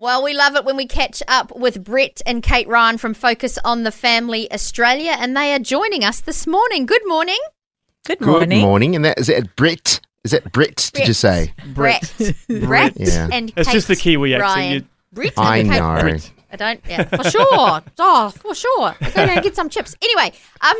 Well, we love it when we catch up with Brett and Kate Ryan from Focus on the Family Australia, and they are joining us this morning. Good morning. Good morning. Good morning. morning. And that is it Brit? Is it Brit, did you say? Brett. Brett Yeah. and It's Kate just the Kiwi accent. Ryan. You- Brett I and Kate. know. Brit. I don't, yeah, for sure. Oh, for sure. I go down and get some chips. Anyway, um,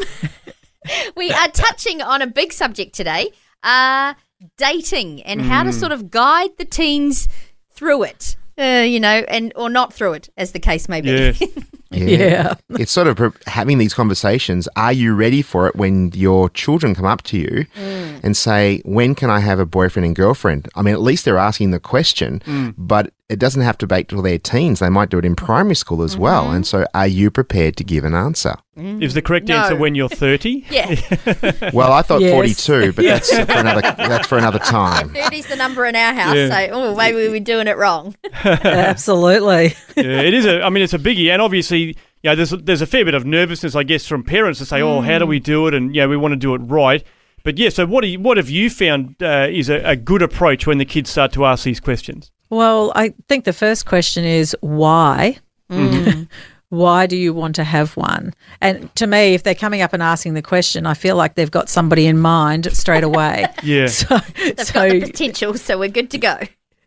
we are touching on a big subject today uh, dating and how to sort of guide the teens through it. Uh, you know, and or not through it, as the case may be. Yeah. Yeah. it's sort of having these conversations. Are you ready for it when your children come up to you Mm. and say, When can I have a boyfriend and girlfriend? I mean, at least they're asking the question, Mm. but it doesn't have to wait till they're teens. They might do it in primary school as well. Mm-hmm. And so, are you prepared to give an answer? Is the correct No. answer when you're 30? yeah. Well, I thought Yes. 42, but that's for another that's for another time. 30's the number in our house, Yeah. so oh, maybe we're doing it wrong. Absolutely. yeah, it is a. I mean, it's a biggie, and obviously, you know, there's a, there's a fair bit of nervousness, I guess, from parents to say, "Oh, how do we mm. do it?" And yeah, we want to do it right. But yeah, so what do you, what have you found uh, is a, a good approach when the kids start to ask these questions? Well, I think the first question is why? Mm-hmm. Mm. why do you want to have one? And to me, if they're coming up and asking the question, I feel like they've got somebody in mind straight away. Yeah. So, They've so got the potential, so we're good to go.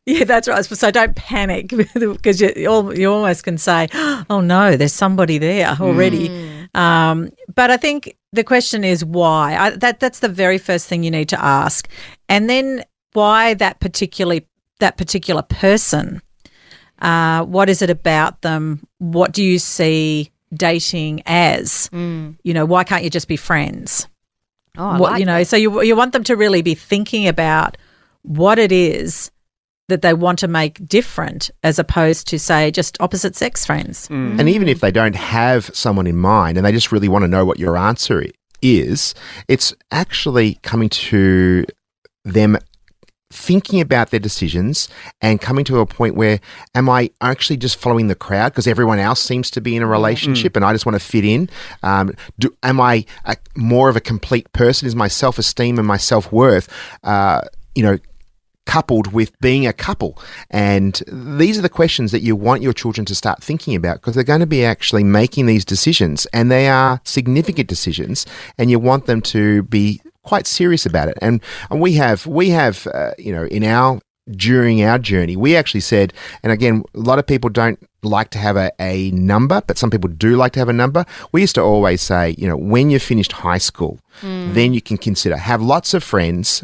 Yeah, that's right. So don't panic because you, you almost can say, "Oh no, there's somebody there already." Um, but I think the question is why. I, that that's the very first thing you need to ask, and then why that particularly that particular person. Uh, what is it about them? What do you see dating as? You know, why can't you just be friends? Oh, I what like you know so you you want them to really be thinking about what it is that they want to make different as opposed to say just opposite sex friends And even if they don't have someone in mind and they just really want to know what your answer is, it's actually coming to them thinking about their decisions and coming to a point where am I actually just following the crowd because everyone else seems to be in a relationship and I just want to fit in? Um, do, am I a, more of a complete person? Is my self esteem and my self worth, uh, you know, coupled with being a couple? And these are the questions that you want your children to start thinking about because they're going to be actually making these decisions and they are significant decisions and you want them to be quite serious about it. And, and we have, we have, uh, you know, in our, during our journey, we actually said, and again, a lot of people don't like to have a, a number, but some people do like to have a number. We used to always say, you know, when you've finished high school, then you can consider have lots of friends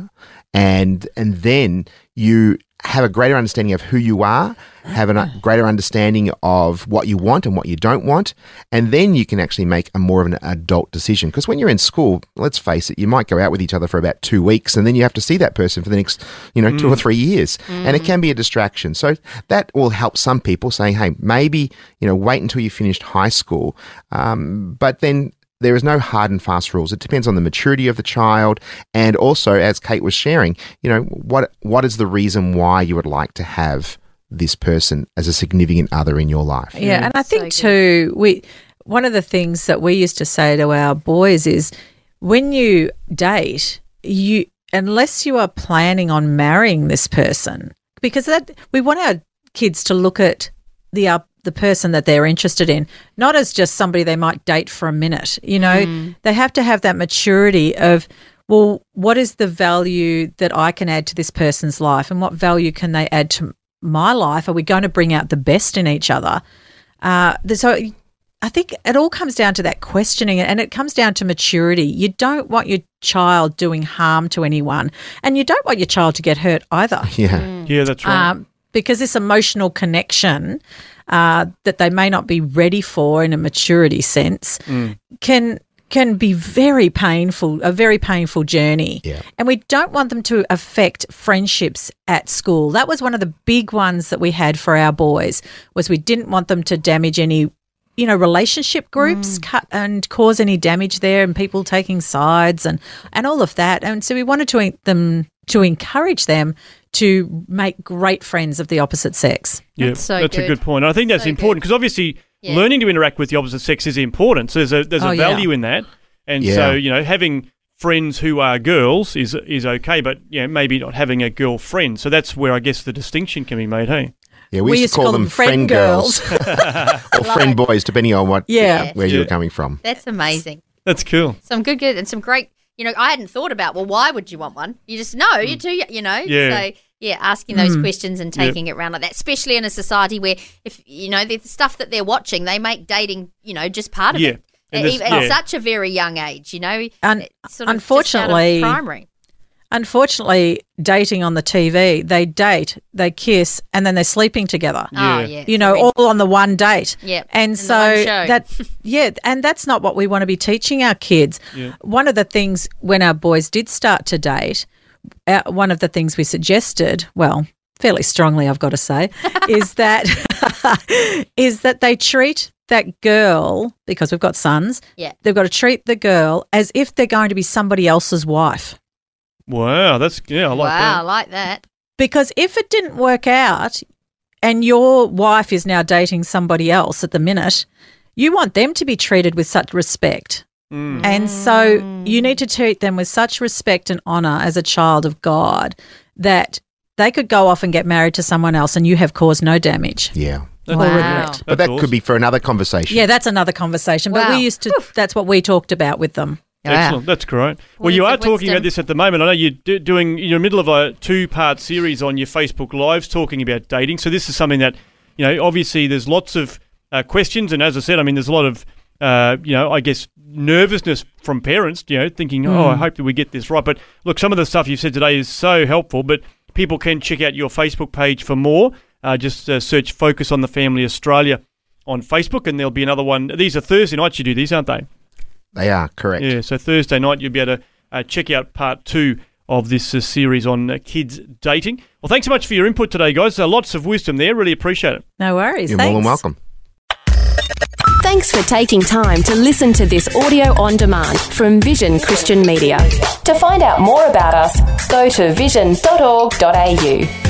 and and then you have a greater understanding of who you are, have a ah. greater understanding of what you want and what you don't want, and then you can actually make a more of an adult decision. Because when you're in school, let's face it, you might go out with each other for about two weeks, and then you have to see that person for the next, you know, two or mm. three years, and it mm. can be a distraction. So that will help some people saying, hey, maybe you know, wait until you finished high school, um, but then there is no hard and fast rules. It depends on the maturity of the child, and also, as Kate was sharing, you know, what what is the reason why you would like to have this person as a significant other in your life? yeah and i think good. too we one of the things that we used to say to our boys is when you date you unless you are planning on marrying this person because that we want our kids to look at the up the person that they're interested in not as just somebody they might date for a minute you know they have to have that maturity of well what is the value that i can add to this person's life and what value can they add to my life are we going to bring out the best in each other uh, so I think it all comes down to that questioning and it comes down to maturity. You don't want your child doing harm to anyone and you don't want your child to get hurt either. Yeah. Yeah, that's right. Um, because this emotional connection uh, that they may not be ready for in a maturity sense can can be very painful, a very painful journey. Yeah. And we don't want them to affect friendships at school. That was one of the big ones that we had for our boys was we didn't want them to damage any you know relationship groups mm. cut and cause any damage there and people taking sides and and all of that and so we wanted to them to encourage them to make great friends of the opposite sex Yeah, That's so that's a good. good point. I think that's So important because obviously Yeah. learning to interact with the opposite sex is important. So there's a there's a Oh, yeah. value in that, and Yeah. so you know having friends who are girls is is okay, but yeah, maybe not having a girlfriend. So that's where I guess the distinction can be made. Hey, Yeah, we, used to call, them friend girls, or friend boys, depending on what Yeah. where you were coming from. That's amazing. that's cool. Some good, good, and some great. You know, I hadn't thought about. Well, why would you want one? You just know you're too. You know. Mm. Yeah. So yeah, asking those questions and taking it around like that, especially in a society where if you know the stuff that they're watching, they make dating. You know, just part of Yeah. it. And At, at yeah. such a very young age, you know. Un- sort of unfortunately- just out of primary. Unfortunately dating on the tv they date they kiss and then they're sleeping together Oh Yeah. yeah. you know all on the one date Yeah, and in so that yeah and that's not what we want to be teaching our kids Yeah. one of the things when our boys did start to date uh, one of the things we suggested well fairly strongly i've got to say is that is that they treat that girl because we've got sons Yeah. they've got to treat the girl as if they're going to be somebody else's wife Wow, that's yeah, I like that. wow, I like that. because if it didn't work out and your wife is now dating somebody else at the minute, you want them to be treated with such respect. Mm. And so you need to treat them with such respect and honor as a child of God that they could go off and get married to someone else and you have caused no damage. Yeah. That's Wow. regret. But that could be for another conversation. Yeah, that's another conversation. But we used to, that's what we talked about with them. Excellent. That's great. Well, you are talking about this at the moment. I know you're do- doing you're in the middle of a two-part series on your Facebook Lives talking about dating. So this is something that you know. Obviously, there's lots of uh, questions, and as I said, I mean, there's a lot of uh, you know, I guess nervousness from parents. You know, thinking, oh, I hope that we get this right. But look, some of the stuff you've said today is so helpful. But people can check out your Facebook page for more. Uh, just uh, search "Focus on the Family Australia" on Facebook, and there'll be another one. These are Thursday nights. You do these, aren't they? They are correct. Yeah, so Thursday night you'll be able to uh, check out part two of this uh, series on uh, kids dating. Well, thanks so much for your input today, guys. Uh, lots of wisdom there. Really appreciate it. No worries. You're Thanks. more than welcome. Thanks for taking time to listen to this audio on demand from Vision Christian Media. To find out more about us, go to vision.org.au.